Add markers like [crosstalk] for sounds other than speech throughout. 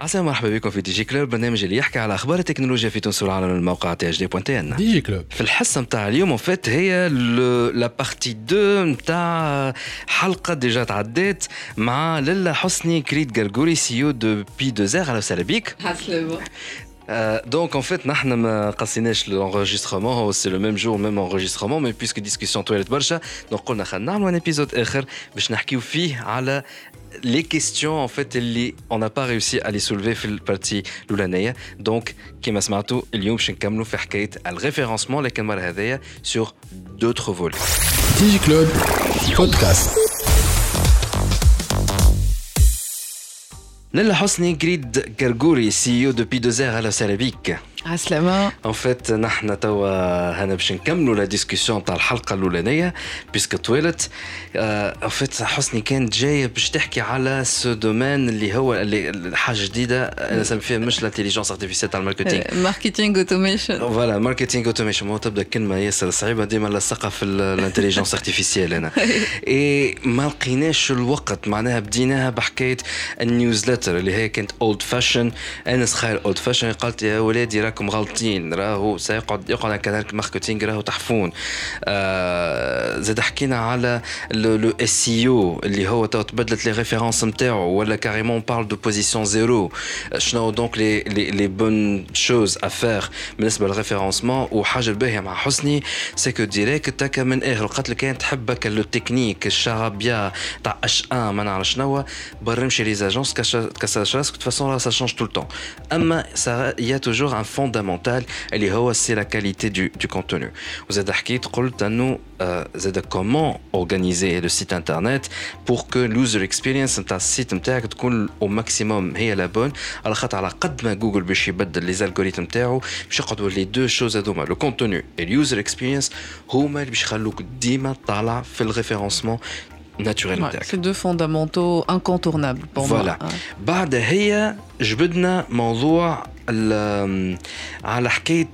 عسى مرحبا بكم في دي جي كلوب. برنامج اللي يحكي على أخبار التكنولوجيا في تونس والعالم الموقع تي اش دي بوان تي ان دي جي كلوب. في الحصة نتاع اليوم فات هي لا بارتي 2 نتاع حلقة ديجا تعدات مع للا حسني كريت غرغوري سيو دو بي دو زير على وسهلا بيك. دونك ان فيت نحن ما قصيناش لونجسترومون هو سي لو ميم جور ميم انجسترومون مي بيسكو ديسكسيون طويلت برشا دونك قلنا خلينا نعملوا ان ابيزود آخر باش نحكيو فيه على les questions en fait on n'a pas réussi à les soulever في البارتي الاولانيه دونك كما سمعتوا اليوم باش نكملوا في حكايه الريفيرونسمون لكن المره هذيا sur d'autres volets. Digi Club podcast. Nella Hosni Grid Gargouri, CEO de P2R à la Sarabique. عسلامة ان فيت نحن توا هنا باش نكملوا لا ديسكسيون تاع الحلقة الأولانية بيسك طويلت. ان فيت حسني كانت جاية باش تحكي على سو دومين اللي هو اللي حاجة جديدة أنا سمي فيها مش الانتيليجنس ارتيفيسيال تاع الماركتينغ. [laughs] ماركتينغ اوتوميشن فوالا ماركتينغ اوتوميشن ما تبدأ كلمة ياسر صعيبة ديما نلصقها في الانتيليجنس ارتيفيسيال أنا اي ما لقيناش الوقت معناها بديناها بحكاية النيوزلتر اللي هي كانت اولد فاشن أنا صغير اولد فاشن قالت يا ولادي راكم غلطين راهو سيقعد يقعد كذلك ماركتينغ راهو تحفون آه زاد حكينا على لو اس أو اللي هو تو تبدلت لي ريفيرونس نتاعو ولا كاريمون بارل دو بوزيسيون زيرو شنو دونك لي لي لي بون شوز افير بالنسبة للريفيرونسمون وحاجه الباهيه مع حسني سي كو ديريكت تاكا من اخر قالت لك كان تحبك لو تكنيك الشرابيه تاع اش ان ما نعرف شنو برمشي لي زاجونس كاساش راسك دو فاسون سا شونج تو لو اما سا يا توجور ان fondamental اللي هو c'est la qualité du, du contenu وزاد حكيت قلت انه زاد comment organiser le site internet pour que l'user experience نتاع السيت نتاعك تكون au maximum هي لا بون على خاطر على قد ما جوجل باش يبدل لي زالغوريثم نتاعو باش يقعدوا لي دو شوز هذوما لو كونتوني اليوزر اكسبيرينس هما اللي باش يخلوك ديما طالع في الريفيرونسمون naturel ouais, C'est deux fondamentaux incontournables pour voilà. moi. بعد هي جبدنا موضوع على حكاية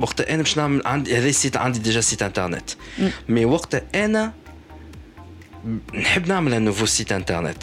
وقت أنا باش نعمل عندي هذا السيت عندي ديجا سيت إنترنت. مي وقت أنا نحب نعمل ان نوفو سيت انترنت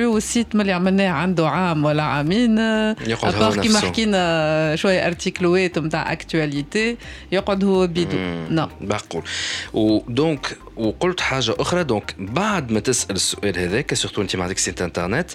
اليفولو والسيت ملي عملناه عنده عام ولا عامين. أبار كيما حكينا شوية ارتيكلوات نتاع اكتواليتي يقعد هو بيدو. نو معقول ودونك وقلت حاجة أخرى دونك بعد ما تسأل السؤال هذاك سورتو أنت ما عندك سيت انترنت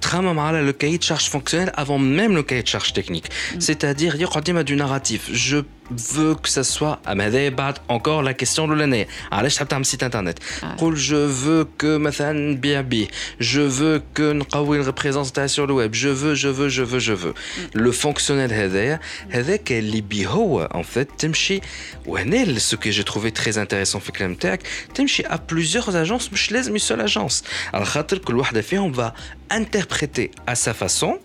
تخمم على لو كاي تشارج فونكسيونيل افون ميم لو كاي تشارج تكنيك سيتادير يقعد ديما دو ناراتيف جو veux que ça soit هذا بعد encore la question الاولانيه علاش تحب تعمل سيت انترنت قول جو veux que مثلا نبيع بيه جو veux que نقوي الريبريزونس تاعي سور الويب جو veux جو veux جو veux جو veux لو فونكسيونيل هذايا هذاك اللي بيه هو ان فيت تمشي وهنا سو كي جو تروفي تري انتريسون في الكلام تاعك تمشي ا بليزيور اجونس مش لازم سول اجونس على خاطر كل واحده فيهم va interpréter à sa façon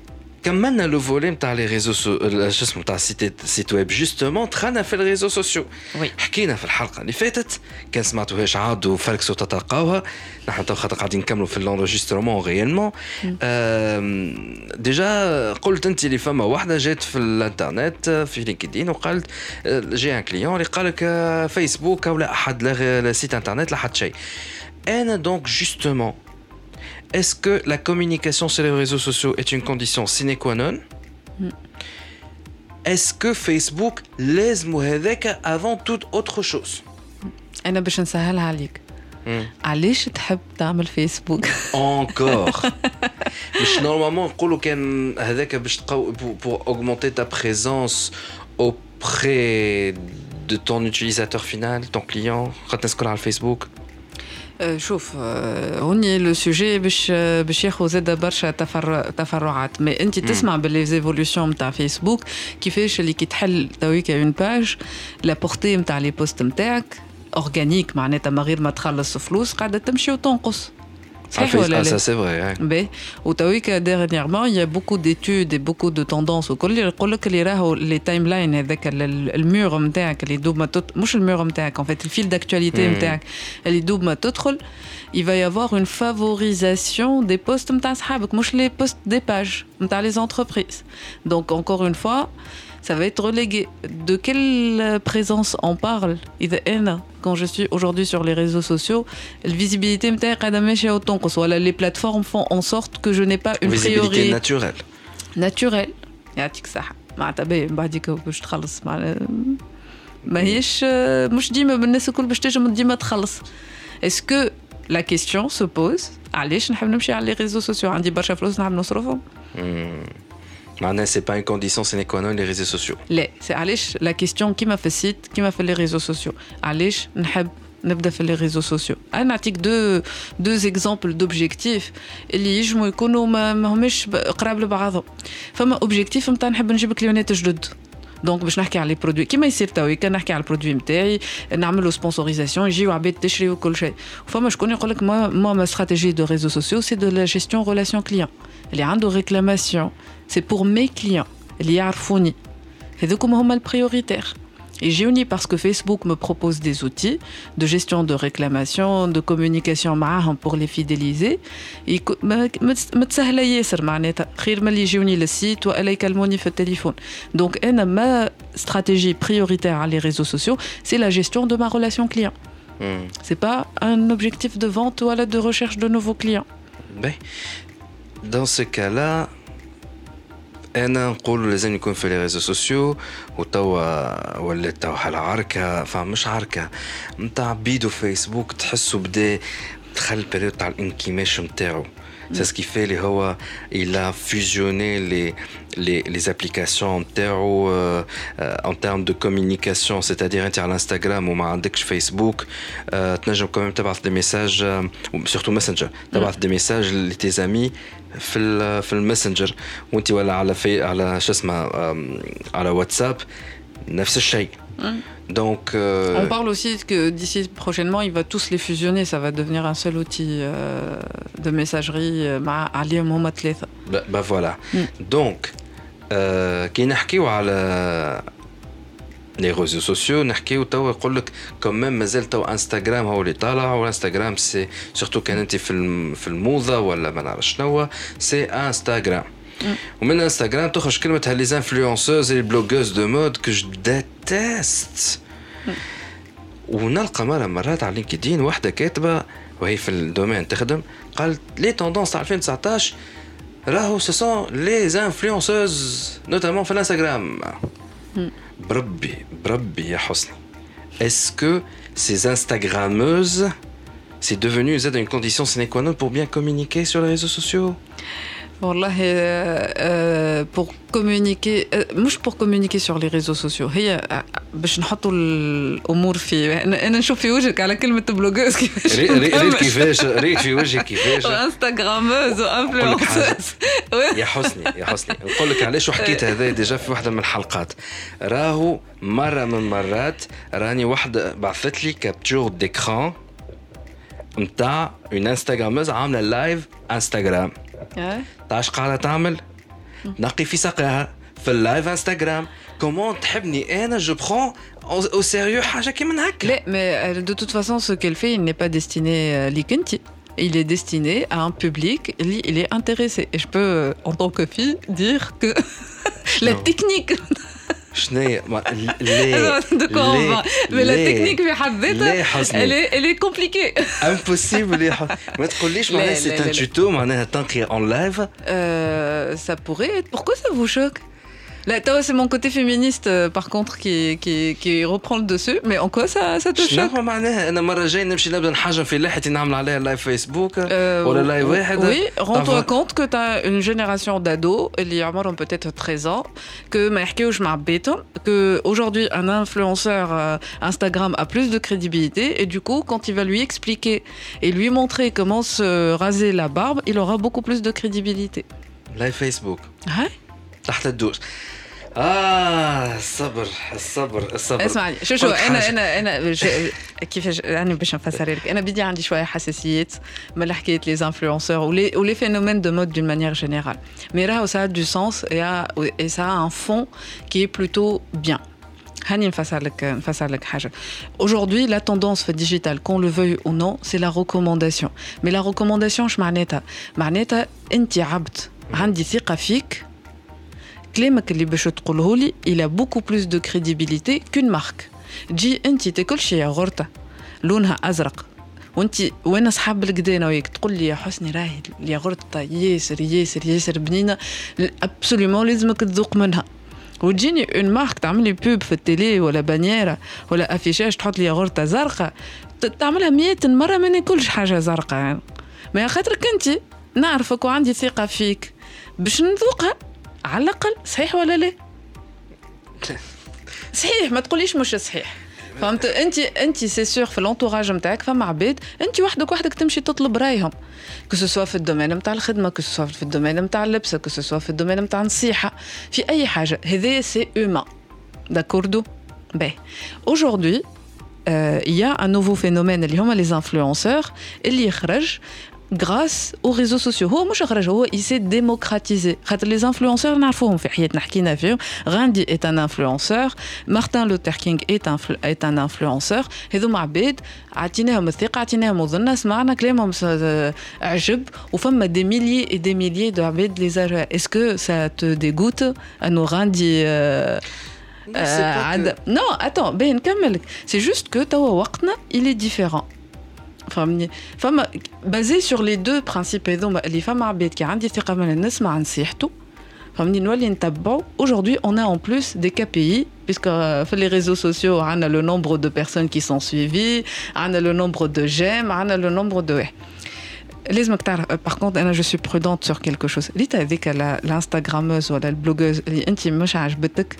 كملنا لو فولي نتاع لي ريزو شو اسمه نتاع سيت سيت ويب جوستومون دخلنا في الريزو سوسيو حكينا في الحلقة اللي فاتت كان سمعتوهاش عادوا فلكسوا تتلقاوها نحن تو خاطر قاعدين نكملوا في لونجسترومون ريالمون ديجا قلت أنت اللي فما واحدة جات في الإنترنت في لينكدين وقالت جي ان كليون اللي قال لك فيسبوك ولا أحد لا سيت إنترنت لا حد شيء. أنا دونك جوستومون Est-ce que la communication sur les réseaux sociaux est une condition sine qua non Est-ce que Facebook laisse هذاك avant toute autre chose انا باش نسهلها عليك علاش تحب تعمل فيسبوك encore [laughs] مش نورمالمون نقولوا كان هذاك باش تقو pour augmenter ta présence auprès de ton utilisateur final ton client خاطر الناس على الفيسبوك شوف هوني لو سوجي باش باش ياخذ زاد برشا تفرعات. مي أنت تسمع باللي زيفولوسيون نتاع فيسبوك كيفاش اللي كي تحل تويك اون باج لا بورتي نتاع لي بوست نتاعك اورغانيك معناتها من غير ما تخلص فلوس قاعدة تمشي وتنقص. Ah, ah, ça c'est vrai. Hein. Ouais. Ou dernièrement, il y a beaucoup d'études et beaucoup de tendances. Au collège, oh, les timelines, le mur, les doubles, le mur, en fait, le fil d'actualité, hmm. les doubles, il va y avoir une favorisation des postes, les postes des pages, les entreprises. Donc, encore une fois, ça va être relégué. De quelle présence on parle Quand je suis aujourd'hui sur les réseaux sociaux, la visibilité soit les plateformes font en sorte que je n'ai pas une visibilité priorité naturelle. Naturelle. يعطيك الصحة معناتها باهي من بعديك باش تخلص معناها ماهيش مش ديما بالناس الكل باش تنجم ديما تخلص اسكو لا كيستيون سو بوز علاش نحب نمشي على لي ريزو سوسيو عندي برشا فلوس نحب نصرفهم معناها سي با une condition sine qua non les réseaux sociaux لا سي علاش لا كيستيون كيما في السيت كيما في لي ريزو سوسيو علاش نحب نبدا في لي ريزو سوسيو انا نعطيك دو دو زيكزامبل دوبجيكتيف اللي يجموا يكونوا ما هماش قراب لبعضهم فما اوبجيكتيف نتاع نحب نجيب كليونات جدد دونك باش نحكي على لي برودوي كيما يصير توي كان نحكي على البرودوي نتاعي نعملوا سبونسوريزاسيون يجيو عباد تشري وكل شيء فما شكون يقول لك ما ما استراتيجي دو ريزو سوسيو سي دو لا جيستيون ريلاسيون كليون اللي عنده ريكلاماسيون سي بور مي كليون اللي يعرفوني هذوكم هما البريوريتير Et j'ai uni parce que Facebook me propose des outils de gestion de réclamation, de communication pour les fidéliser. Et le site ou le téléphone. Donc, ma stratégie prioritaire les réseaux sociaux, c'est la gestion de ma relation client. Hmm. C'est pas un objectif de vente ou à l'aide de recherche de nouveaux clients. Mais dans ce cas-là, انا نقول لازم يكون في لي ريزو سوسيو وتوا ولات توا حال عركه فمش عركه نتاع بيدو فيسبوك تحسوا بدا دخل البريود تاع الانكماش نتاعو C'est ce qui fait les Hoa, il a fusionné les, les, les applications en, euh, en termes de communication, c'est-à-dire inter l'Instagram ou Facebook, euh, tu quand même des messages, euh, surtout Messenger, tu as des messages à tes amis في في الماسنجر وانت ولا على في على شو اسمه على واتساب نفس الشيء Donc, euh... On parle aussi que d'ici prochainement, il va tous les fusionner. Ça va devenir un seul outil euh, de messagerie. Bah, bah voilà. Mm. Donc, كي نحكيو على les réseaux sociaux نحكيو توا يقول لك كمان مازال توا انستغرام هو اللي طالع وانستغرام سي سورتو كان انت في في الموضة ولا ما نعرف شنو سي انستغرام ومن انستغرام تخرج كلمة لي انفلونسوز لي بلوغوز دو مود كو جو ديتست ونلقى مرة مرات على لينكدين واحدة كاتبة وهي في الدومين تخدم قالت لي توندونس تاع 2019 راهو سو سون لي انفلونسوز نوتامون في الإنستغرام. Brabbi, Brabbi, ya Est-ce que ces Instagrammeuses, c'est devenu une condition sine qua non pour bien communiquer sur les réseaux sociaux? والله pour communiquer مش pour communiquer sur les réseaux sociaux. هي باش نحطوا الأمور في أنا نشوف في وجهك على كلمة بلوغوز كيفاش ريت كيفاش ريت في وجهك كيفاش؟ [laughs] انستغراموز وانفلونسوز يا حسني يا حسني. نقول لك علاش وحكيت هذا ديجا في واحدة من الحلقات. راهو مرة من مرات راني واحدة بعثت لي كابتور ديكران نتاع اون انستغراموز عاملة لايف انستغرام تعرف قاعده تعمل نقي في ساقها في اللايف انستغرام كومون تحبني انا جو برون au sérieux حاجه كيما هكا لا mais de toute façon ce qu'elle fait il n'est pas destiné ليك انت il est destiné à un public, il est intéressé. Et je peux, en tant que fille, dire que [laughs] la technique شنو de quoi on va mais la technique في حد ذاتها elle est elle est compliquée [laughs] impossible ما تقوليش معناها c'est un tuto معناها تنقي en live ça pourrait être pourquoi ça vous Là, c'est mon côté féministe, euh, par contre, qui, qui, qui reprend le dessus. Mais en quoi ça, ça te choque euh, Oui, rends-toi compte que tu as une génération d'ados, il y a peut-être 13 ans, que que aujourd'hui un influenceur euh, Instagram a plus de crédibilité et du coup, quand il va lui expliquer et lui montrer comment se raser la barbe, il aura beaucoup plus de crédibilité. Live Facebook. Ouais. تحت الدوش اه الصبر الصبر الصبر اسمعني شو شو قلت انا حاجة. انا انا ج- كيفاش انا باش نفسر لك انا بدي عندي شويه حساسيات من حكايه لي انفلونسور ولي ولي فينومين دو مود دون مانيير جينيرال مي راهو ça a du sens et, a, et ça a un fond qui est plutôt bien هاني نفسر لك نفسر لك حاجه aujourd'hui la tendance في digital qu'on le veuille ou non c'est la recommandation mais la recommandation اش معناتها معناتها انت عبد عندي ثقه فيك كلامك اللي باش تقوله لي a beaucoup plus de crédibilité qu'une marque. تجي انت تاكل شي ياغورتا لونها أزرق. وانت وأنا صحاب القدينة وياك تقول لي يا حسني راهي الياغورتا ياسر ياسر ياسر بنينة. ابسوليومون لازمك تذوق منها. وتجيني اون مارك تعمل لي بوب في التيلي ولا بانييرا ولا افيشاج تحط لي ياغورتا زرقاء. تعملها مية مرة ما ناكلش حاجة زرقاء. يعني. ما خاطرك انت نعرفك وعندي ثقة فيك. باش نذوقها على الأقل صحيح ولا لا؟ [laughs] صحيح ما تقوليش مش صحيح. فهمت؟ انت أنت سي سور في الانتوراج نتاعك فما عباد أنت وحدك وحدك تمشي تطلب رأيهم. كو سوا في الدومين نتاع الخدمة كو سوا في الدومين نتاع اللبسه كو سوا في الدومين نتاع النصيحة في أي حاجة. هذا سي اومان داكوردو باهي aujourd'hui euh, y a un nouveau phénomène اللي هما les influenceurs اللي يخرج grâce aux réseaux sociaux هو مش خرج هو il s'est démocratisé خاطر les influenceurs نعرفوهم في حياتنا حكينا فيهم غاندي est un influenceur مارتن لوثر كينغ est un, est un influenceur هذوما عباد عطيناهم الثقة عطيناهم الظنة سمعنا كلامهم س- عجب وفما دي ميليي et des milliers de عباد les a est-ce que ça te dégoûte انه غاندي euh, Non, c'est آه، pas que- عاد نو اتون باهي نكملك سي جوست كو توا وقتنا il est différent فهمني فما بازي سور لي دو برانسيب هذوما اللي فما عباد كي عندي ثقه من نسمع نصيحته فهمني نولي نتبعو aujourd'hui on a en plus des KPI puisque euh, في les réseaux sociaux on a le nombre de personnes qui sont suivies on a le nombre de j'aime on a le nombre de ouais. لازمك تعرف par contre انا je suis prudente sur quelque chose ريت هذيك لا- الانستغراموز ولا البلوغوز اللي انت مش عجبتك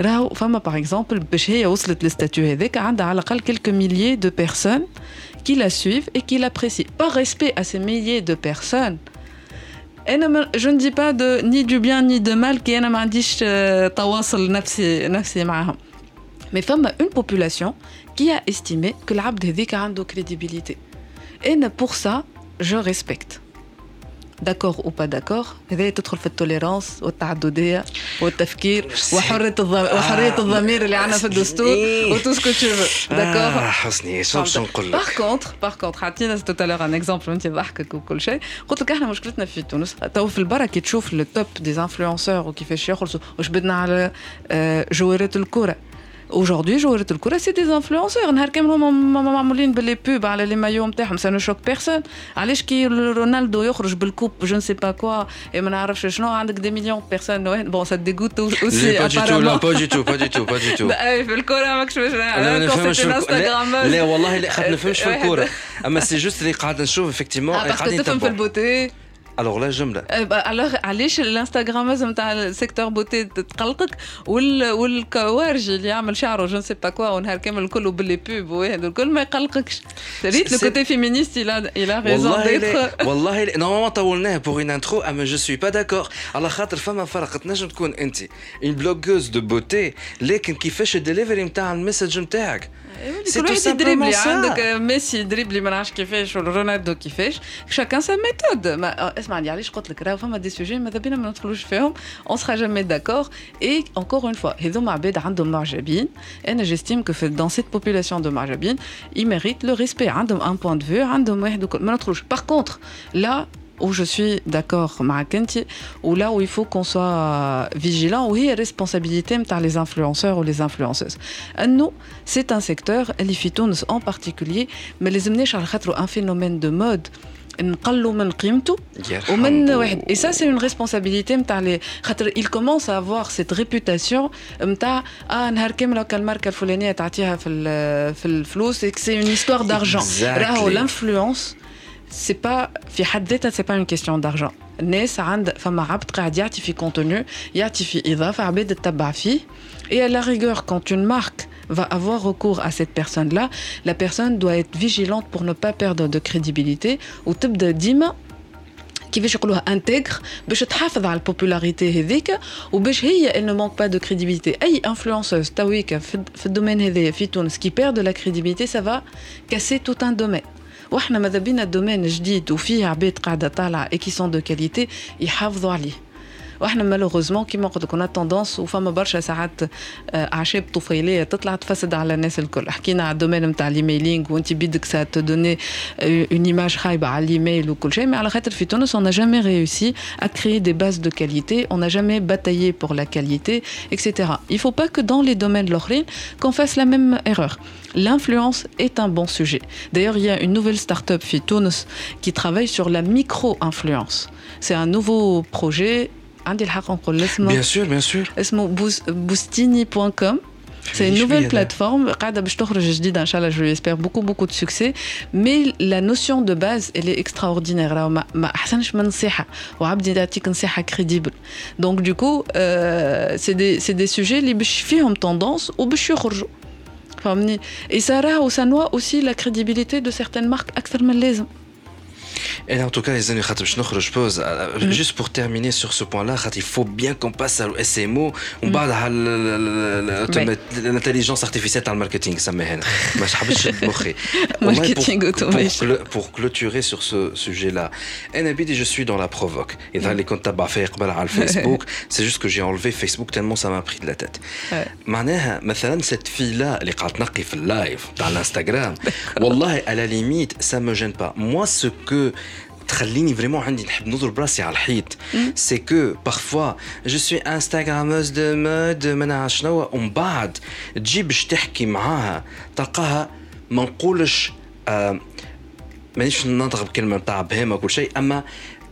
راهو فما باغ اكزومبل باش هي وصلت للستاتيو هذاك عندها على الاقل quelques milliers de personnes qui la suivent et qui l'apprécient par respect à ces milliers de personnes انا ما- je ne dis pas de ni du bien ni de mal كي انا ما عنديش آه، تواصل نفسي نفسي معهم mais فما une population qui a estimé que العبد هذيك عنده crédibilité et pour ça je respecte D'accord ou pas d'accord. هذا تدخل في التوليرانس والتعددية والتفكير وحرية الضم... وحرية الضمير اللي عندنا في الدستور. [laughs] وتو سكو tu veux آه حسني. شو شو نقول باغ لك؟ كونتر باغ كونتر عطينا تو تالور ان اكزومبل انت ضحكك وكل شيء. قلت لك إحنا مشكلتنا في تونس. تو في البرا كي تشوف التوب دي انفلونسور وكيفاش يخلصوا وش بدنا على آه، جوارات الكرة. Aujourd'hui, joueurs le Koura, c'est des influenceurs. Ben, les pubs, hein, les maillots, ah, ça ne choque personne. Allez, Ronaldo, je ne sais pas quoi, et hein, des millions de personnes. Bon, ça te dégoûte aussi. Pas du tout, pas du tout, pas du tout, pas du tout. c'est juste les effectivement. Ah, الوغ لا جمله الوغ علاش الانستغرامز نتاع السيكتور بوتي تقلقك والكوارج اللي يعمل شعره جون سي با كوا ونهار كامل الكل باللي بوب وهذا الكل ما يقلقكش ريت لو كوتي فيمينيست إلى إلى ريزون والله والله نورمالمون طولناه بوغ اون انترو اما جو سوي با داكور على خاطر فما فرق تنجم تكون انت اون بلوغوز دو بوتي لكن كيفاش الدليفري نتاع المسج نتاعك كل واحد يدريبلي عندك ميسي يدريبلي ما نعرفش كيفاش ولا رونالدو كيفاش شاكان سا ميثود ما اسمعني علاش قلت لك راهو فما دي سوجي ماذا بينا ما ندخلوش فيهم اون سخا جامي داكور اي انكور اون فوا هذوما عباد عندهم معجبين انا جيستيم كو في دون سيت بوبولاسيون دو معجبين اي ميريت لو ريسبي عندهم ان بوان دو فيو عندهم واحد وكل ما ندخلوش باغ كونتر لا où je suis d'accord avec ou là où il faut qu'on soit vigilant, où il y a responsabilité par les influenceurs ou les influenceuses. Nous, c'est un secteur, les fitounes en particulier, mais les amener un phénomène de mode. Et ça, c'est une responsabilité. Il commence à avoir cette réputation. C'est une histoire d'argent. L'influence c'est pas في حد ذاتها c'est pas une question d'argent الناس عند فما عبد قاعد يعطي في كونتوني يعطي في اضافه عباد تتبع فيه et à la rigueur quand une marque va avoir recours à cette personne-là, la personne doit être vigilante pour ne pas perdre de crédibilité ou type de dîme كيفاش يقولوها انتغر باش تحافظ على البوبولاريتي هذيك وباش هي elle ne manque pas de crédibilité اي انفلونسوز تويك في الدومين هذايا في تونس كي بيرد لا كريديبيليتي ça va casser tout un domaine وإحنا ماذا بينا دومين جديد وفيه عباد قاعدة طالعة اي كي سون دو كاليتي يحافظوا عليه. واحنا مالوغوزمون كيما قلت لك توندونس وفما برشا ساعات اعشاب طفيليه تطلع تفسد على الناس الكل حكينا على الدومين نتاع الايميلينغ وانت بيدك سا تدوني اون ايماج خايبه على الايميل وكل شيء مي على خاطر في تونس on n'a jamais réussi à créer des bases de qualité on n'a jamais bataillé pour la qualité etc il faut pas que dans les domaines l'oreline qu'on fasse la même erreur L'influence est un bon sujet. D'ailleurs, il y a une nouvelle start-up, Tunis, qui travaille sur la micro-influence. C'est un nouveau projet عندي الحق نقول اسمه بيان سور بيان سور اسمه بوستيني بوان كوم C'est une nouvelle plateforme. ان شاء الله je lui espère beaucoup beaucoup de succès. Mais la notion de base, elle est extraordinaire. ما ما احسنش من نصيحة وعبدي يعطيك نصيحة crédible. Donc du coup, euh, c'est des c'est des sujets اللي باش فيهم tendance وباش يخرجوا. فهمني؟ Et ça راه ça noie aussi la crédibilité de certaines marques أكثر من اللازم. Et en tout cas, les amis, je pose, juste pour terminer sur ce point-là, il faut bien qu'on passe à l'SMO, on parle de l'intelligence artificielle dans le marketing, ça m'aide. [laughs] Marketing automation. Pour clôturer sur ce sujet-là, je suis dans la provoque. Et dans les comptes faire Facebook, [laughs] c'est juste que j'ai enlevé Facebook tellement ça m'a pris de la tête. معناها مثلا cette fille-là اللي قاعده تنقي في اللايف dans l'Instagram, والله à la limite ça me gêne pas. Moi ce que تخليني فريمون عندي نحب نضرب براسي على الحيط. سي كو بارفوا جو سوي انستغراموز دو مود ما نعرف شنو ومن بعد تجي باش تحكي معاها تلقاها ما نقولش آه مانيش نضرب كلمه نتاع بهيمه وكل شيء اما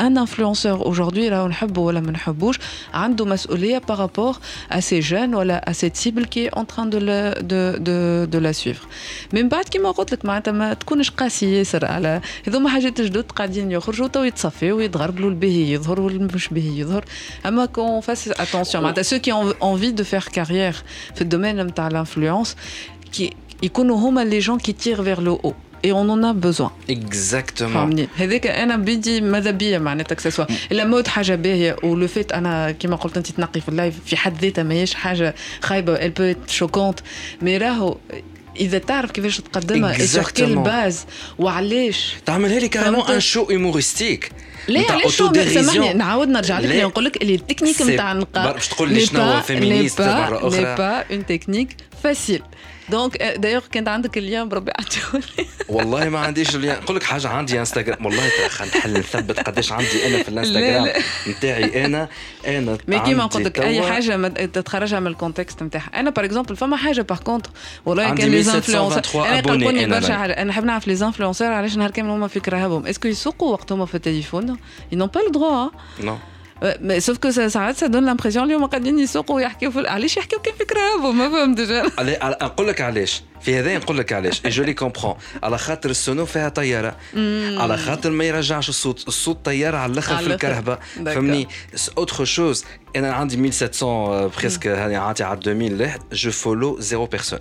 ان انفلونسور اوجوردي راهو نحبه ولا ما نحبوش عنده مسؤوليه بارابور à ces jeunes voilà à cette cible qui est en train de la, de, de, de la suivre من بعد كيما قلت لك معناتها ما تكونش قاسي ياسر على هذوما حاجات جدد قاعدين يخرجوا تو يتصفيوا ويتغربلوا الباهي يظهر والمش باهي يظهر اما كون فاس اتونسيون معناتها ceux qui ont envie de faire carrière في الدومين نتاع l'influence qui يكونوا هما les gens qui tirent vers le haut et on en a besoin. Exactement. هذاك انا بدي ماذا بيا معناتها كسوا لا مود حاجه باهيه ولو فيت انا كيما قلت انت تنقي في اللايف في حد ذاتها ماهيش حاجه خايبه ال بو شوكونت مي راهو اذا تعرف كيفاش تقدمها سور كيل باز وعلاش تعملها لي كارمون ان شو ايموريستيك ليه علاش سامحني نعاود نرجع لك نقول لك اللي التكنيك نتاع النقاش باش تقول لي شنو فيمينيست مره اخرى ني با اون تكنيك فاسيل دونك دايوغ كانت عندك اليوم بربي عطيهولي والله ما عنديش اليوم. نقول لك حاجة عندي انستغرام والله نحل نثبت قداش عندي أنا في الإنستغرام. نتاعي أنا. أنا مي كيما نقول لك أي حاجة تتخرجها من الكونتكست نتاعها. أنا باغ اكزومبل فما حاجة باغ كونتر والله كان لي انفلونسور أنا قلقوني برشا حاجة. أنا نحب نعرف لي انفلونسور علاش نهار كامل هما في كرهبهم اسكو يسوقوا وقت هما في التليفون؟ Ils n'ont pas le droit. Non. Mais sauf que ça, ça, ça donne l'impression اليوم قاعدين يسوقوا ويحكيوا في علاش يحكيوا كيف في كرهبهم ما فهمتش نقول [laughs] لك علاش. في هذا نقول لك علاش. جو لي كومبرون على خاطر السونو فيها طيارة. على خاطر ما يرجعش الصوت الصوت طيارة على الأخر في الكرهبه فهمني؟ اوتر شوز أنا عندي 1700 بريسك هاني عندي على 2000 جو فولو زيرو بيرسون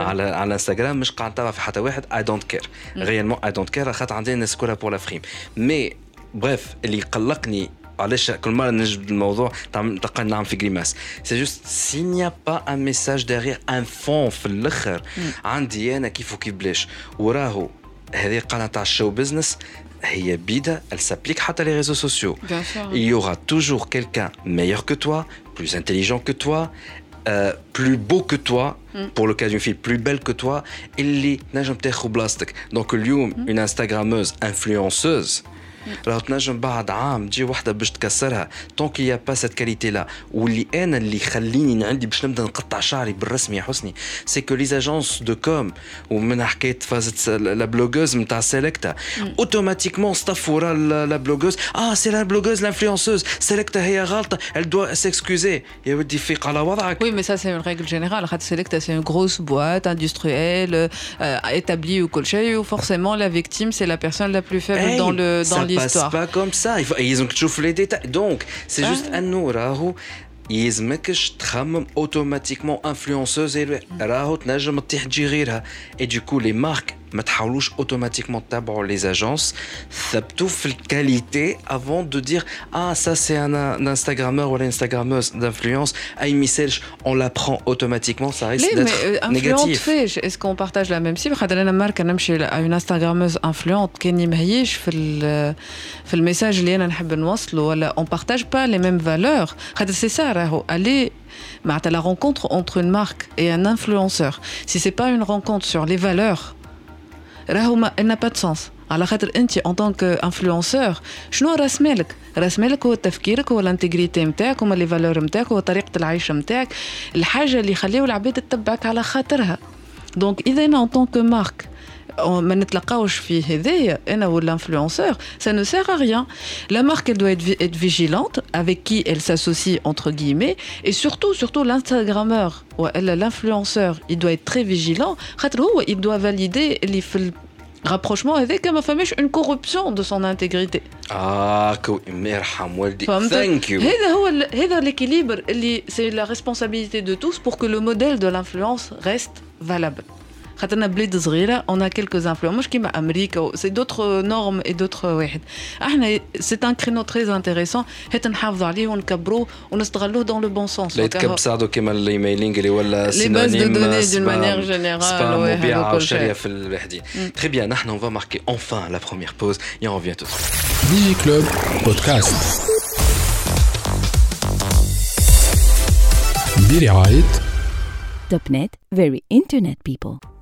على على الانستغرام مش قاعد نتابع في حتى واحد. اي دونت كير ريالمون اي دونت كير خاطر عندي الناس كلها بور لا فريم. مي بريف اللي يقلقني علاش كل مره نجبد الموضوع تلقى نعم في جريماس سي جوست سي نيا با ان ميساج ديغيغ ان فون في الاخر عندي انا كيف وكيف بلاش وراهو هذه القناه تاع الشو بزنس elle s'applique à les réseaux sociaux. Il y aura toujours quelqu'un meilleur que toi, plus intelligent que toi, euh, plus beau que toi, mm. pour le cas d'une fille plus belle que toi, et Donc, mm. une Instagrammeuse influenceuse, راه تنجم بعد عام تجي وحده باش تكسرها طونك يا با سيت كاليتي لا واللي انا اللي يخليني عندي باش نبدا نقطع شعري بالرسمي يا حسني سي كو لي اجونس دو كوم ومن حكايه فازت لا بلوغوز نتاع سيليكتا اوتوماتيكمون صطفوا ورا لا بلوغوز اه سي لا بلوغوز لانفلونسوز سيليكتا هي غلطه elle doit s'excuser يا ودي فيق على وضعك Oui, mais ça c'est une règle générale. Selecta c'est une grosse boîte industrielle euh, établie ou كل شيء forcément la victime c'est la personne la plus faible hey, dans le dans passe pas comme ça. Il faut, ils ont toujours les détails. Donc, c'est ah. juste un nous, Rahou. يلزمكش تخمم اوتوماتيكمون انفلونسوز راهو تنجم تطيح تجي غيرها اي دوكو لي مارك ما تحاولوش اوتوماتيكمون تتابعوا لي اجونس ثبتوا في الكاليتي افون دو دير اه سا سي ان انستغرامور ولا انستغراموز دانفلونس اي ميساج اون لابرون اوتوماتيكمون سا ريسك ديتر نيجاتيف فيش اسكو بارتاج لا ميم سيبر خاطر انا ماركه نمشي اون انستغراموز انفلونت كاني ماهيش في في الميساج اللي انا نحب نوصله ولا اون بارتاج با لي ميم فالور خاطر سي سا راهو الي معناتها la rencontre entre une marque et un influenceur si c'est pas une rencontre sur les valeurs راهو pas de sens. على خاطر انت ان طونك انفلونسور شنو رأس مالك؟ رأس مالك هو تفكيرك هو الانتيغريتي نتاعك هما لي فالور نتاعك هو طريقة العيش نتاعك الحاجة اللي يخليو العباد تتبعك على خاطرها. دونك إذا أنا ان طونك مارك ما نتلقاوش في هذايا انا ولا انفلونسور ça ne sert à rien la marque elle doit être, être vigilante avec qui elle s'associe entre guillemets et surtout surtout l'instagrammeur ou l'influenceur il doit être très vigilant خاطر هو il doit valider اللي في rapprochement avec ما فماش une corruption de son intégrité اه كوي يرحم والدي ثانك يو هذا هو هذا l'équilibre اللي c'est la responsabilité de tous pour que le modèle de l'influence reste valable خاطرنا بلاد صغيره on a quelques influences مش كيما امريكا سي دوتر نورم اي دوتر واحد احنا سي ان كرينو تري انتريسون هات نحافظوا عليه ونكبروه ونستغلوه دون لو بون سونس لا يتكب ساعدو كيما الايميلينغ اللي ولا لي باز دو دوني دون مانيير جينيرال سبام مبيعه وشاريه في الوحدين تري بيان نحن اون فا ماركي enfin la première pause et on revient tout de suite Digi Club Podcast برعاية توب نت very internet people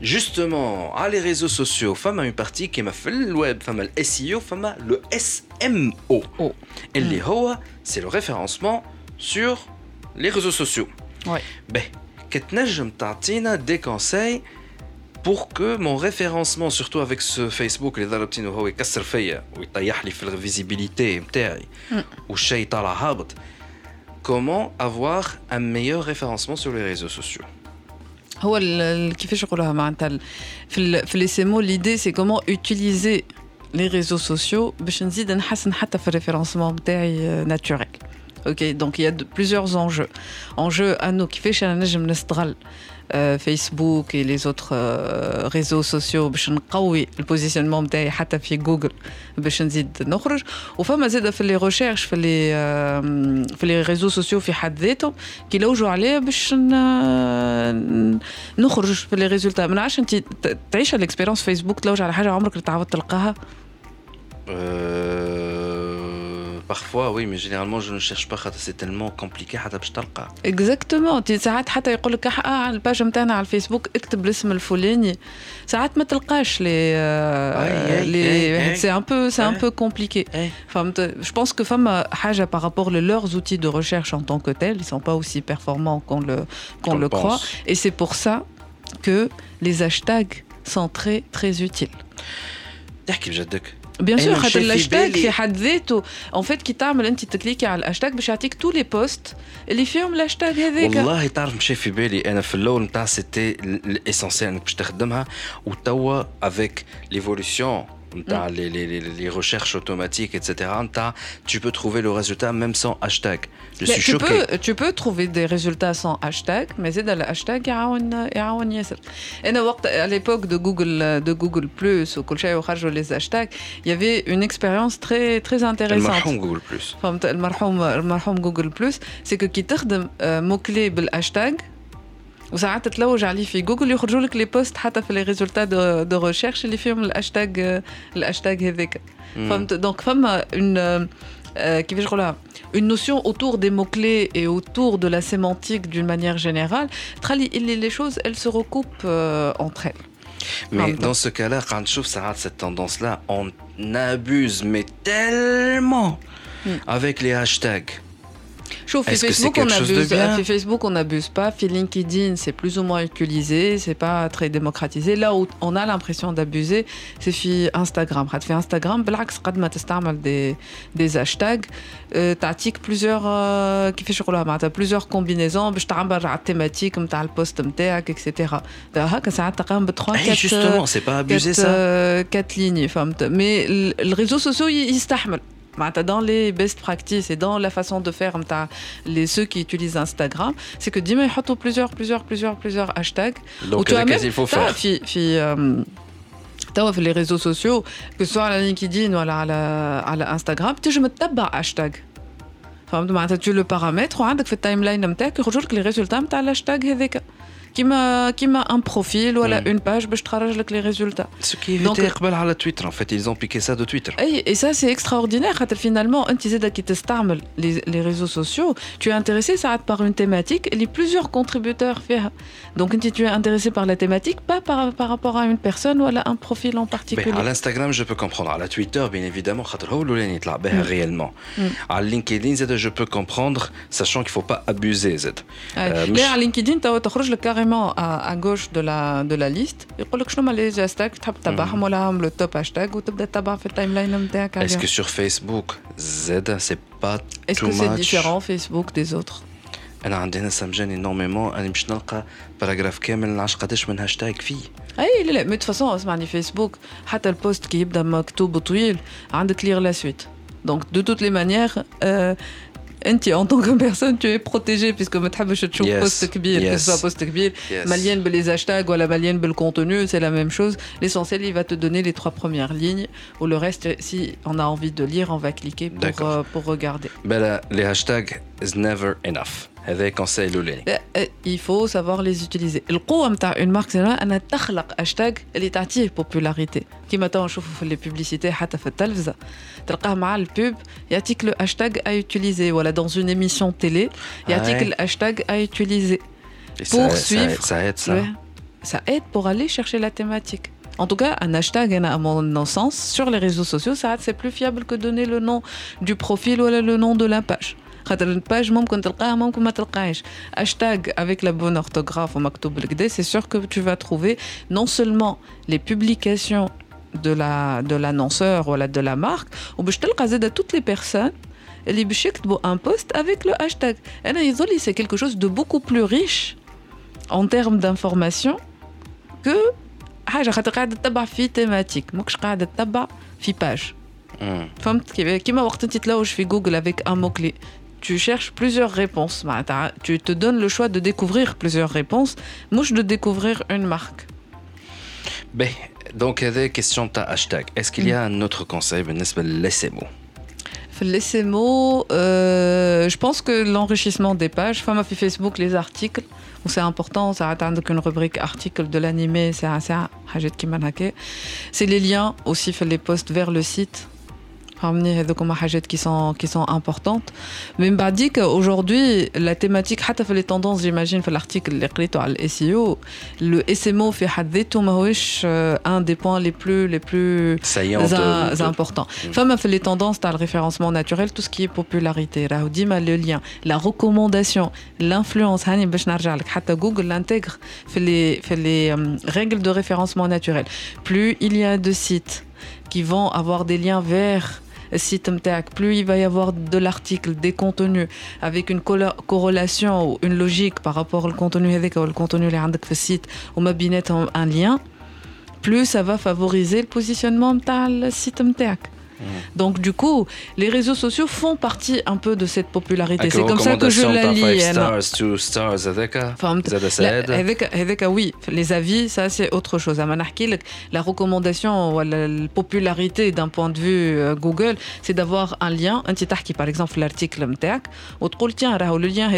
justement, à les réseaux sociaux, femme a une partie qui m'a fait le web, femme le SEO, femme le SMO. Oh. Et les mm. HOA, c'est le référencement sur les réseaux sociaux. Ouais. Ben, Ketnejm Tartina, des conseils pour que mon référencement, surtout avec ce Facebook, les Darabtino Hawa, Kasser Feya, mm. ou Tayahli, fait la visibilité, ou Shay Tala Comment avoir un meilleur référencement sur les réseaux sociaux هو كيفاش نقولها معناتها في في لي سيمو ليدي سي كومون اوتيليزي لي ريزو سوسيو باش نزيد نحسن حتى في الريفيرونسمون نتاعي ناتوريل اوكي دونك يا بليزيور انجو انجو انو كيفاش انا نجم نستغل فيسبوك اي لي زوتر ريزو سوسيو باش نقوي البوزيشنمون نتاعي حتى في جوجل باش نزيد نخرج. وفما زاده في لي ريشيرش في لي في لي ريزو سوسيو في حد ذاتهم كي لوجوا عليه باش نخرج في لي ريزولتا ما نعرفش انت تعيش الاكسبيرونس فيسبوك تلوج على حاجة عمرك تعود تلقاها؟ parfois oui mais généralement je ne cherche pas c'est tellement compliqué حتى باش تلقى اكزاكتومون ساعات حتى يقول لك اه على الباج نتاعنا على الفيسبوك اكتب الاسم الفلاني ساعات ما تلقاش لي لي سي ان بو سي ان بو كومبليكي فهمت جو بونس كو فما حاجه par rapport à leurs outils de recherche en tant que tels ils sont pas aussi performants qu'on le qu'on le croit et c'est pour ça que les hashtags sont très très utiles تحكي بجدك بيان سور خاطر الهاشتاج في حد ذاته اون فيت كي تعمل انت تكليكي على الهاشتاج باش يعطيك تو لي بوست اللي فيهم الهاشتاج هذاك والله تعرف مشى في بالي أنا في الأول نتاع سيتي الاسونسيال انك باش تخدمها وتوا افيك ليفولوسيون Mm. les, recherches automatiques, etc. Tu peux trouver le résultat même sans hashtag. Tu. Peux, trouver des résultats sans hashtag, mais c'est dans le hashtag Et à l'époque de Google, de Google Plus, ou les hashtags, il y avait une expérience très, très intéressante. Le Google Google Plus, c'est que qui tarde euh, mot-clé le hashtag, وساعات تلوج عليه في جوجل يخرجوا لك لي بوست حتى في لي ريزولتا دو, دو ريشيرش اللي فيهم الهاشتاج الهاشتاج هذاك فهمت دونك فما اون كيفاش نقولها une notion autour des mots-clés et autour de la sémantique d'une manière générale, les choses, elles se recoupent euh, entre elles. Mais dans ce cas-là, quand je trouve cette tendance-là, on abuse, mais tellement mm. avec les hashtags. Je trouve Facebook, on abuse. Facebook, on n'abuse pas. LinkedIn, c'est plus ou moins utilisé, c'est pas très démocratisé. Là où on a l'impression d'abuser, c'est fait Instagram. Fait Instagram, Blacks, Radma Testamal des, hashtags. Euh, T'articles plusieurs, euh, qui fait t'as plusieurs combinaisons. Je t'arrive la bah, thématique, comme t'as le post, etc. Bah, ah, bah, eh, justement, euh, c'est pas abusé ça. Euh, quatre lignes, mais les réseaux sociaux, ils s'tahamlent. Bah, dans les best practices et dans la façon de faire les ceux qui utilisent Instagram. C'est que dima ils plusieurs plusieurs plusieurs plusieurs hashtags. Donc il faut faire les réseaux sociaux que ce soit à LinkedIn ou à Instagram je me tape hashtag. Tu le paramètre tu as le timeline tu les résultats tu as l'hashtag qui m'a un profil ou mm. une page باش تخرج لك les résultats. Ce qui était قبل على Twitter en fait ils ont piqué ça de Twitter. Et, ça c'est extraordinaire finalement انت زاد qui تستعمل les, les réseaux sociaux tu es intéressé ça par une thématique et les plusieurs contributeurs فيها. Donc tu es intéressé par la thématique pas par, par rapport à une personne ou à un profil en particulier. Ben, à l'Instagram je peux comprendre à la Twitter bien évidemment خاطر هو اللي يطلع بها réellement. Mm. À LinkedIn je peux comprendre sachant qu'il faut pas abuser زاد. Mais à LinkedIn تخرج لك carrément à, à gauche de la, de la liste يقول لك شنو هما لي هاشتاج تحب تتبعهم ولا هم لو توب هاشتاج وتبدا تتبع في التايم لاين نتاعك Est-ce que sur Facebook Z c'est pas Est-ce que c'est différent Facebook des autres انا عندي هنا سامجاني انورميمون انا باش نلقى باراجراف كامل نعرفش قداش من هاشتاج فيه اي لا لا مي فاسون اسمعني فيسبوك حتى البوست كي يبدا مكتوب طويل عندك لير لا سويت دونك دو توت لي مانيير en tant que personne tu es protégé puisque ما تحبش تشوف بوست كبير que ce soit post كبير مليان les hashtags ولا مليان contenu c'est la même chose l'essentiel il va te donner les trois premières lignes ou le reste si on a envie de lire on va cliquer pour, euh, pour regarder ben les hashtags is never enough هذا conseil الاولاني il faut savoir les utiliser القوه نتاع une marque c'est انها تخلق هاشتاج اللي تعطيه popularité كيما تو نشوفوا في لي بوبليسيتي حتى في التلفزه تلقاه مع البوب يعطيك لو هاشتاج ا utiliser ولا dans une émission télé يعطيك الهاشتاج ا utiliser pour suivre ça aide ça ça aide pour aller chercher la thématique En tout cas, un hashtag, à mon sens, sur les réseaux sociaux, ça c'est plus fiable que donner le nom du profil ou le nom de la page. خاطر الباج ممكن تلقاها ممكن ما تلقاهاش هاشتاج avec la bonne orthographe ومكتوب لكدا c'est sûr que tu vas trouver non seulement les publications de la de l'annonceur ou de la marque وباش تلقى زاد toutes les personnes اللي باش يكتبوا un post avec le hashtag انا يظل c'est quelque chose de beaucoup plus riche en termes d'information que حاجه خاطر قاعده تتبع في تيماتيك ماكش قاعده تتبع في باج فهمت كيف كيما وقت انت تلوج في جوجل avec un mot clé tu cherches plusieurs réponses. Tu te donnes le choix de découvrir plusieurs réponses, mouche de découvrir une marque. Ben, donc, il y a des questions de hashtag. Est-ce qu'il y a un autre conseil, laissez mots Laissez mots, euh, je pense que l'enrichissement des pages, femme fait Facebook, les articles, c'est important, ça atteint qu'une rubrique article de l'animé, c'est C'est les liens aussi, fait les posts vers le site qui sont qui sont importantes mais m'a dit qu'aujourd'hui la thématique حتى les tendances j'imagine في l'article اللي قريته على SEO le SMO في حد ذاته ماهوش un des points les plus les plus importants فما في les tendances تاع le référencement naturel tout ce qui est popularité راهو ديما le lien la recommandation l'influence هاني باش نرجع لك حتى جوجل l'intègre في les في les règles de référencement naturel plus il y a de sites qui vont avoir des liens vers site plus il va y avoir de l'article, des contenus avec une corrélation ou une logique par rapport au contenu avec le contenu le site ou ma binette un lien plus ça va favoriser le positionnement de site Mm. Donc du coup, les réseaux sociaux font partie un peu de cette popularité. C'est comme ça que je la lis. Stars, stars, avec, avec, oui, les avis, ça c'est autre chose. La recommandation ou la popularité d'un point de vue euh, Google, c'est d'avoir un lien, un petit qui par exemple l'article MTAC, ou tiens, le lien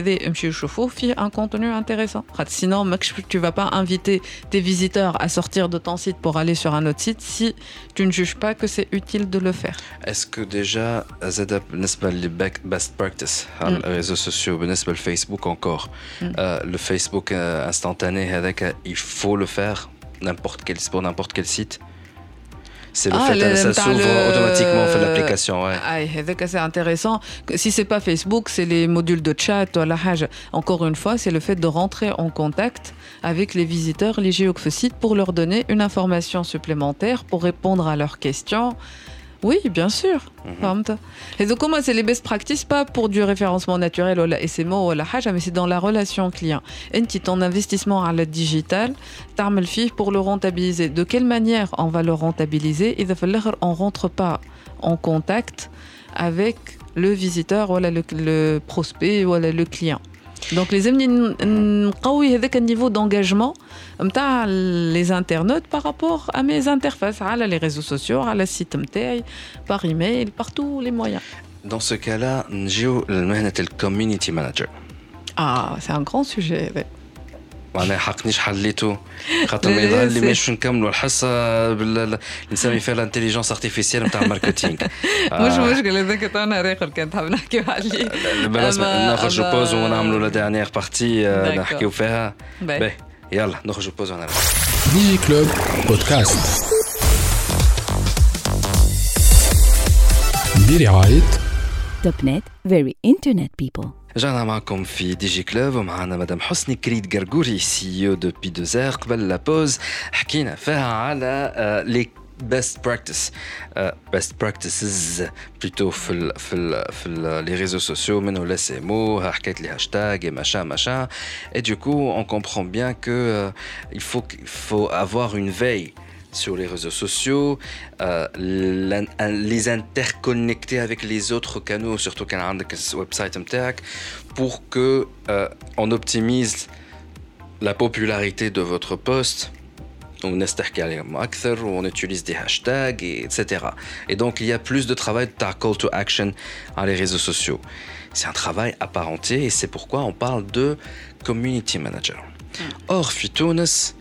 un contenu intéressant. Sinon, tu vas pas inviter tes visiteurs à sortir de ton site pour aller sur un autre site si tu ne juges pas que c'est utile de le faire. Est-ce que déjà, ZAP, les best practice, les mm. réseaux sociaux, le Facebook encore, mm. euh, le Facebook euh, instantané, il faut le faire n'importe quel, pour n'importe quel site c'est le ah, fait que ça s'ouvre automatiquement fait l'application. Ouais. Ah, c'est intéressant. Si c'est pas Facebook, c'est les modules de chat ou la Encore une fois, c'est le fait de rentrer en contact avec les visiteurs, les géophysites, pour leur donner une information supplémentaire, pour répondre à leurs questions. Oui, bien sûr. Et donc, moi, c'est les best practices, pas pour du référencement naturel ou la SMO ou la haja, mais c'est dans la relation client. Et ton investissement à la digital, le fille pour le rentabiliser. De quelle manière on va le rentabiliser Et on rentre pas en contact avec le visiteur ou le prospect ou le client. Donc les نقوي avec un niveau d'engagement les internautes par rapport à mes interfaces à les réseaux sociaux à la site par email par tous les moyens dans ce cas-là نجيو le community manager ah c'est un grand sujet معناها حقنيش حليته خاطر ما يظهر لي [laughs] مش نكملوا الحصة بال نسمي فيها الانتيليجنس ارتيفيسيال نتاع الماركتينغ مش مشكل هذاك تو نهار اخر كنت حاب نحكيو عليه لازم نخرجوا بوز ونعملوا لا ديرنيير بارتي نحكيو فيها. باهي. يلا نخرجوا بوز ونرجع ديجي كلوب بودكاست برعاية توب نت فيري انترنت بيبل رجعنا معكم في دي جي كلوب ومعنا مدام حسني كريد قرقوري سي او دو بي دو زير قبل لابوز حكينا فيها على لي بيست براكتس بيست براكتسز بلوتو في ال في ال في لي ريزو سوسيو منو لا سي مو حكايه لي هاشتاغ ماشا ماشا اي دو كو اون كومبرون بيان كو il faut il faut avoir une veille sur les réseaux sociaux, euh, les interconnecter avec les autres canaux, surtout quand on a un website pour que euh, on optimise la popularité de votre post. On on utilise des hashtags, etc. Et donc, il y a plus de travail de call to action dans les réseaux sociaux. C'est un travail à part entière et c'est pourquoi on parle de community manager. Hmm. Or, Fitounes,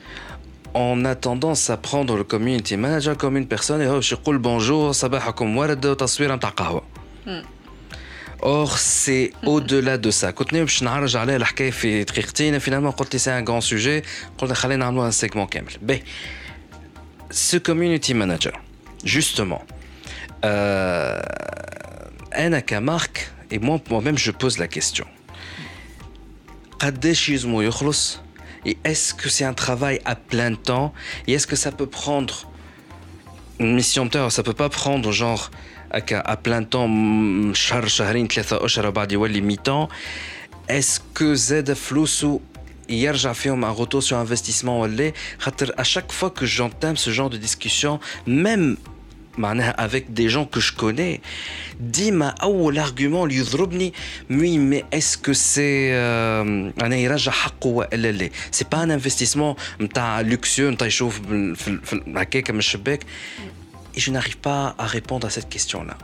on a tendance à prendre le community manager comme une personne et je dis bonjour, صباحكم ورد وتصوير نتاع قهوة. Or, c'est au-delà de ça. كنت باش نعرج عليه الحكاية في دقيقتين finalement قلت لي c'est un grand sujet قلنا خلينا نعملوا un segment كامل. Ben, ce community manager, justement, euh, أنا كمارك et moi moi-même je pose la question. قداش يلزمو يخلص et est-ce que c'est un travail à plein temps Et est-ce que ça peut prendre une mission de ça peut pas prendre genre à plein temps mi-temps est-ce que Z Flousou يرجع فيهم un retour sur investissement ولا à chaque fois que j'entame ce genre de discussion même avec des gens que je connais ديما اول argument اللي يضربني oui mais est-ce que c'est انا يرجع حقه ولا لا سي با ان انفستيسمون نتاع لوكسيو نتاع يشوف هكاك من الشباك et je n'arrive pas à répondre à cette question là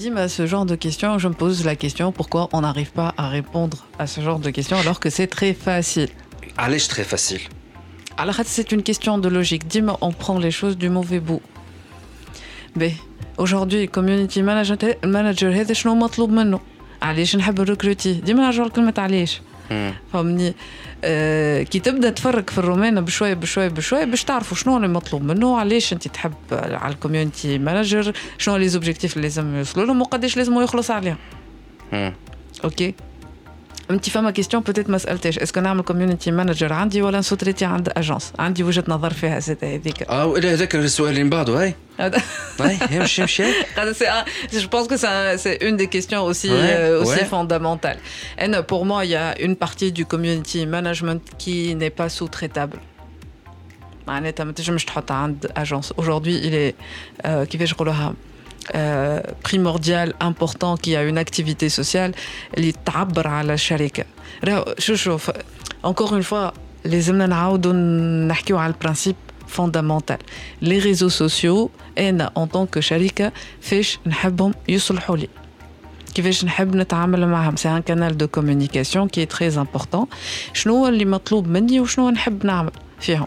Dis-moi ce genre de questions, je me pose la question pourquoi on n'arrive pas à répondre à ce genre de questions alors que c'est très facile. Allez, très facile. Alors c'est une question de logique. Dis-moi, on prend les choses du mauvais bout. Aujourd'hui community manager manager هذا شنو مطلوب منه؟ علاش نحب الريكروتي ديما نرجع لكلمة علاش. فهمني؟ آه كي تبدأ تفرق في الرومان بشويه بشويه بشويه باش تعرفوا شنو اللي مطلوب منه علاش أنت تحب على الكوميونتي مانجر شنو لي زوبجيكتيف اللي لازم يوصلوا لهم وقداش لازم يخلص عليهم. أوكي؟ انت فما كيستيون بوتيت ما سالتش اسكو نعمل كوميونيتي مانجر عندي ولا نسوتريتي عند اجونس عندي وجهه نظر فيها زاد هذيك اه ولا هذاك السؤال اللي من بعده هاي هاي يمشي يمشي Je pense que c'est une des questions aussi, ouais, euh, aussi ouais. fondamentales. Et pour moi, il y a une partie du community management qui n'est pas sous-traitable. معناتها ما تنجمش تحط عند اجونس aujourd'hui il est euh, كيفاش نقولوها euh, primordial important qui a une activité sociale اللي تعبر على الشركه راهو شو شوف encore une fois لازمنا نعاودوا نحكيو على البرانسيب fondamental les réseaux sociaux انا en tant que شركه فاش نحبهم يصلحوا لي كيفاش نحب نتعامل معهم سي ان كانال دو كومونيكاسيون كي تري امبورطون شنو هو اللي مطلوب مني وشنو نحب نعمل فيهم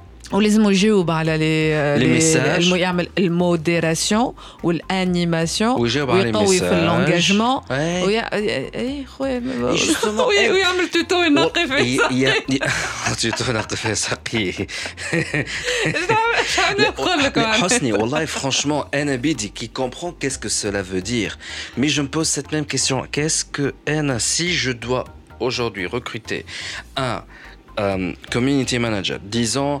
ولازم يجاوب على لي لي ميساج. يعمل الموديراسيون والانيماسيون ويجاوب على لي ويقوي في ميساج. اللونجاجمون أي. ويا اي خويا justement, وي- أي. ويعمل توتو ينقي في ي- ي- tu تنقي في ساقي شنو نقول لك Mais معناتها؟ Hosni, Wallah, franchement, Anabidi qui comprend qu'est-ce que cela veut dire. Mais je me pose cette même question. Qu'est-ce que Anna, si je dois aujourd'hui recruter un euh, community manager, disons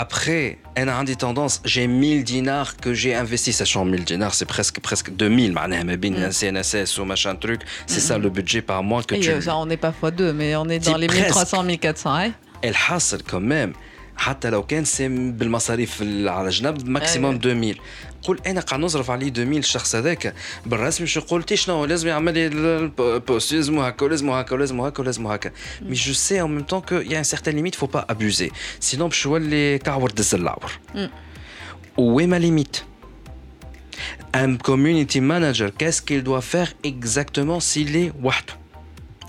المارك معناتها عند لانونسور المارك فهمني Après, انا عندي tendance, j'ai 1000 dinars que j'ai investi, sachant 1000 dinars, c'est presque presque 2000 معناها ما بين un CNSS ou machin truc, c'est ça le budget par mois que tu Et, euh, ça, on n'est pas x2, mais on est dans C'est les presque. 1300, 1400. Hein? الحاصل quand même حتى لو كان سي بالمصاريف على جنب ماكسيموم 2000 قول انا قاعد نصرف عليه 2000 الشخص هذاك بالرسمي شو قول تي شنو لازم يعمل لي البوست لازم هكا ولازم هكا ولازم هكا ولازم هكا مي جو سي ان ميم طون كو يا ان سيغتان ليميت فو با ابوزي سينون باش يولي كعور دز العور وين ما ليميت Un community manager, qu'est-ce qu'il doit faire exactement s'il est وحده؟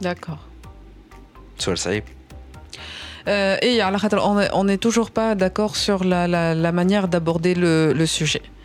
D'accord. سؤال صعيب Euh, et على خاطر on est- on n'est toujours pas d'accord sur la, la, la manière d'aborder le, le sujet.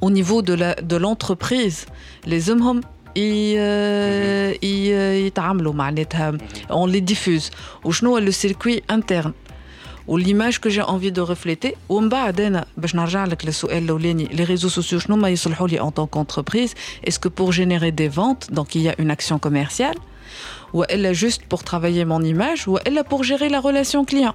au niveau de la de l'entreprise لازمهم ي- ي- يتعاملوا معناتها on les diffuse وشنو هو le circuit interne والليماج que j'ai envie de refléter ومن بعد انا باش نرجع لك للسؤال الاولاني les réseaux sociaux شنو ما يصلحوا لي en tant qu'entreprise est-ce que pour générer des ventes donc il y a une action commerciale والا juste pour travailler mon image والا pour gérer la relation client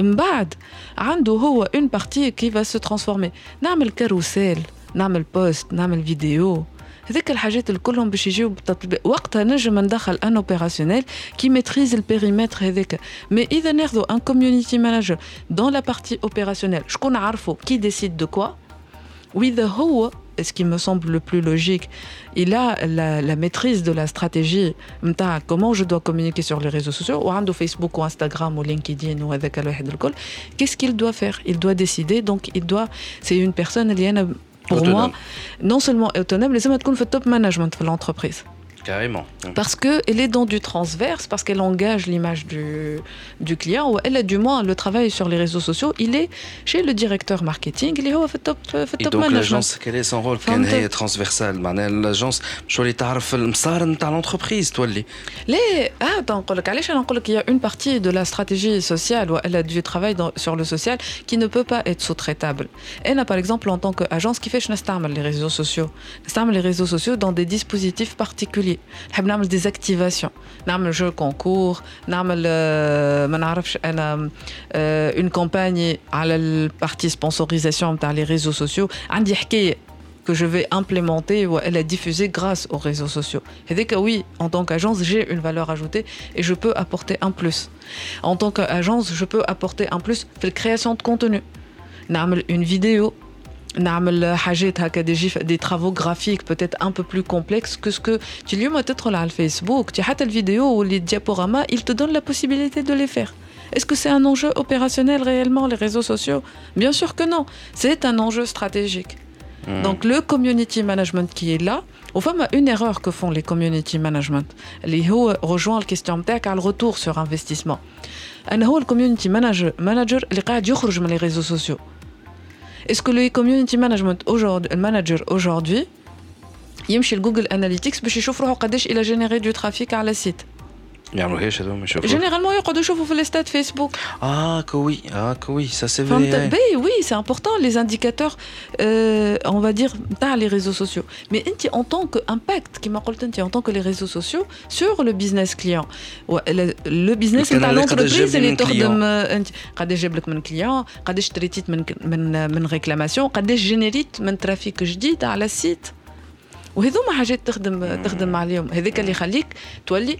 من بعد. عنده هو اون بارتي كي va se transformer. نعمل كاروسيل نعمل بوست نعمل فيديو هذيك الحاجات الكلهم باش يجيو بالتطبيق. وقتها نجم ندخل ان اوبيراسيونيل كي ميتريز البيريمتر هذاك. مي إذا ناخذوا ان كوميونيتي مانجر دون لا بارتي اوبيراسيونيل شكون عارفه؟ كي ديسيد دو كوا وإذا هو ce qui me semble le plus logique. Il a la, maîtrise de la stratégie. Comment je dois communiquer sur les réseaux sociaux? Ou Facebook, ou Instagram, ou LinkedIn, ou avec Qu'est-ce qu'il doit faire? Il doit décider. Donc, il doit. C'est une personne, pour moi, non seulement autonome, mais c'est le top management de l'entreprise. Carrément. Parce qu'elle est dans du transverse, parce qu'elle engage l'image du, du client, ou elle a du moins le travail sur les réseaux sociaux, il est chez le directeur marketing, il est au top, top Et donc l'agence, quel est son rôle? Elle est transversale. L'agence, je t'arriver le l'entreprise, toi. Les... Ah, il y a une partie de la stratégie sociale, où elle a du travail dans, sur le social, qui ne peut pas être sous-traitable. Elle a par exemple, en tant qu'agence, qui fait les réseaux sociaux. les réseaux sociaux dans des dispositifs particuliers. نحب نعمل ديزاكتيفاسيون نعمل جو كونكور نعمل ما نعرفش انا اون كومباني على البارتي سبونسوريزاسيون نتاع لي ريزو سوسيو عندي حكايه que je vais implémenter ou elle est diffusée grâce aux réseaux sociaux. Et dès que oui, en tant qu'agence, j'ai une valeur ajoutée et je peux apporter un plus. En tant qu'agence, je peux apporter un plus de la création de contenu. Une vidéo, نعمل حاجات هكا دي جيف دي travaux graphiques peut-être un peu plus complexes que ce que tu اليوم تدخل على الفيسبوك تي حتى الفيديو واللي diaporamas il te donne la possibilité de les faire est-ce que c'est un enjeu opérationnel réellement les réseaux sociaux bien sûr que non c'est un enjeu stratégique mmh. donc le community management qui est là enfin une erreur que font les community management اللي هو rejoint الكيستيون نتاعك على retour sur investissement انا هو الكوميونتي مانجر مانجر اللي قاعد يخرج من les réseaux sociaux Est-ce que le community management aujourd'hui, le manager aujourd'hui, il Google Analytics pour qu'il il a généré du trafic à la site. يعملوهاش هذوما يشوفوا جينيرالمون يقعدوا يشوفوا في الستات فيسبوك اه كوي اه كوي سا سي فري oui oui c'est important les indicateurs euh, on va dire dans les réseaux sociaux mais انت en tant que impact كما قلت انت en tant que les réseaux sociaux sur le business client le business نتاع l'entreprise اللي تخدم انت قداش جاب لك من كليون قداش تريتيت من من من ريكلاماسيون قداش جينيريت من ترافيك جديد على السيت وهذوما حاجات تخدم تخدم عليهم هذاك اللي يخليك تولي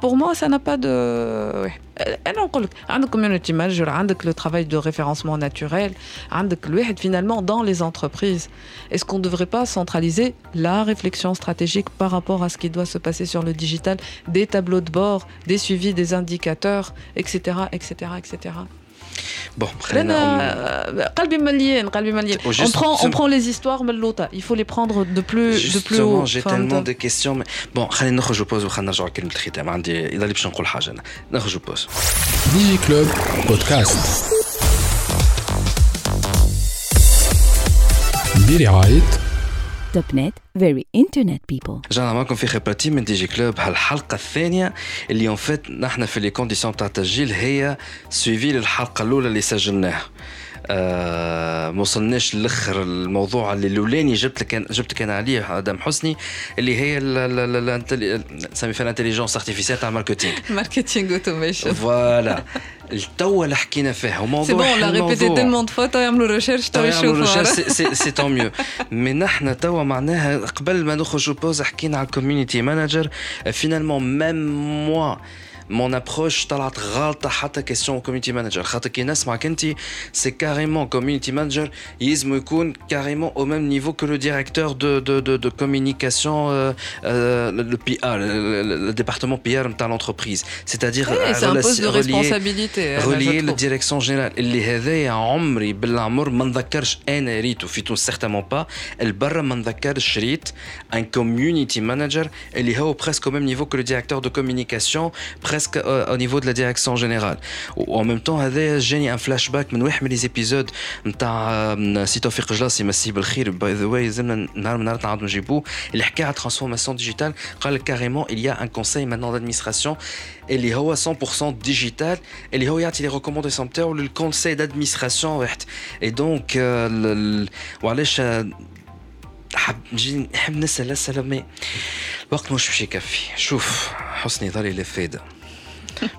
pour moi, ça n'a pas de. Un community manager, le travail de référencement naturel, finalement dans les entreprises. Est-ce qu'on ne devrait pas centraliser la réflexion stratégique par rapport à ce qui doit se passer sur le digital, des tableaux de bord, des suivis des indicateurs, etc., etc., etc. Bon, euh, on prend, on prend les histoires ملوطة. Il faut les prendre de plus, de plus haut. j'ai tellement de questions. Mais... Bon, خلينا نخرجوا بوز وخلينا نرجعوا لكلمة الختام. عندي إذا باش نقول حاجة أنا. نخرجوا بوز. ديجي كلوب بودكاست. برعاية توب نت فيري انترنت بيبل رجعنا معكم في خبرتي من دي جي كلوب هالحلقه الثانية اللي اون فيت نحن في لي كونديسيون تاع التسجيل هي سويفي للحلقه الاولى اللي سجلناها آه ما وصلناش لاخر الموضوع اللي الأولاني جبت لك جبت لك أنا عليه آدم حسني اللي هي نسمي فيها الانتليجنس ارتيفيسيال تاع الماركتينغ ماركتينغ اوتوميشن فوالا التوا اللي حكينا فيه وموضوع سي بون لا ريبيتي تيلمون دو فوا تو يعملوا ريشيرش تو يشوفوا سي تو ميو مي نحن توا معناها قبل ما نخرجوا بوز حكينا على الكوميونيتي مانجر فينالمون ميم موا mon approche طلعت غلطه حتى كيستيون كوميونتي مانجر خاطر كي نسمعك انت سي كاريمون كوميونيتي مانجر يلزم يكون كاريمون او ميم نيفو كو لو ديريكتور دو دو دو دو كوميونيكاسيون لو بي ار le département PR نتاع l'entreprise c'est-à-dire c'est un poste de responsabilité relier la direction générale اللي هذايا عمري بالعمر ما نذكرش انا ريتو في تونس سيغتامون با البرا ما نذكرش ريت ان كوميونيتي مانجر اللي هو presque au même niveau que le directeur de communication presque presque au niveau de la direction générale. En même temps, j'ai un flashback من واحد من les épisodes نتاع سي توفيق جلاسي مسيه بالخير باي ذا واي زلنا نهار من نهار نعاودو نجيبوه اللي حكى على transformation digitale قال carrément il y a un conseil maintenant d'administration اللي هو 100% digital اللي هو يعطي لي ريكومونداسيون نتاعو للكونسي دادمينستراسيون واحد اي دونك وعلاش حب نجي نحب نسال اسئله مي الوقت مش باش يكفي شوف حسني ظلي لفاده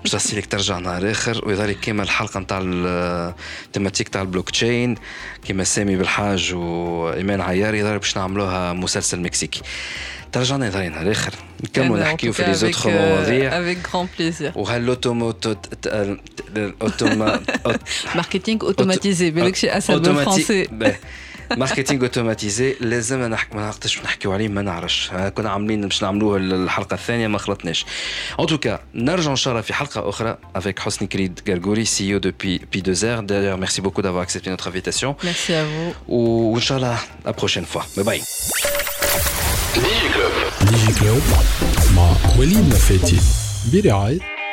باش نسيلك ترجع نهار اخر ويظهر كيما الحلقة نتاع التيماتيك تاع البلوك تشين كيما سامي بالحاج وإيمان عياري يظهر باش نعملوها مسلسل مكسيكي. ترجعنا يظهر نهار اخر نكملوا نحكيو في لي زوتر مواضيع. افيك غران بليزير وهالوتوموتو ماركتينغ اوتوماتيزي بالك شي اسهل بالفرنسي ماركتينغ اوتوماتيزي لازم نحكي ما نقدرش نحكيو عليه ما نعرفش. كنا عاملين باش نعملوه الحلقة الثانية ما خلطناش. ان توكا نرجع إن شاء الله في حلقة أخرى avec حسني كريد غرغوري سي أو depuis P2R d'ailleurs merci beaucoup d'avoir accepté notre invitation. Merci à vous. وان شاء الله la prochaine fois. باي باي ديجي كلوب ديجي كلوب مع وليد نفاتي برعايه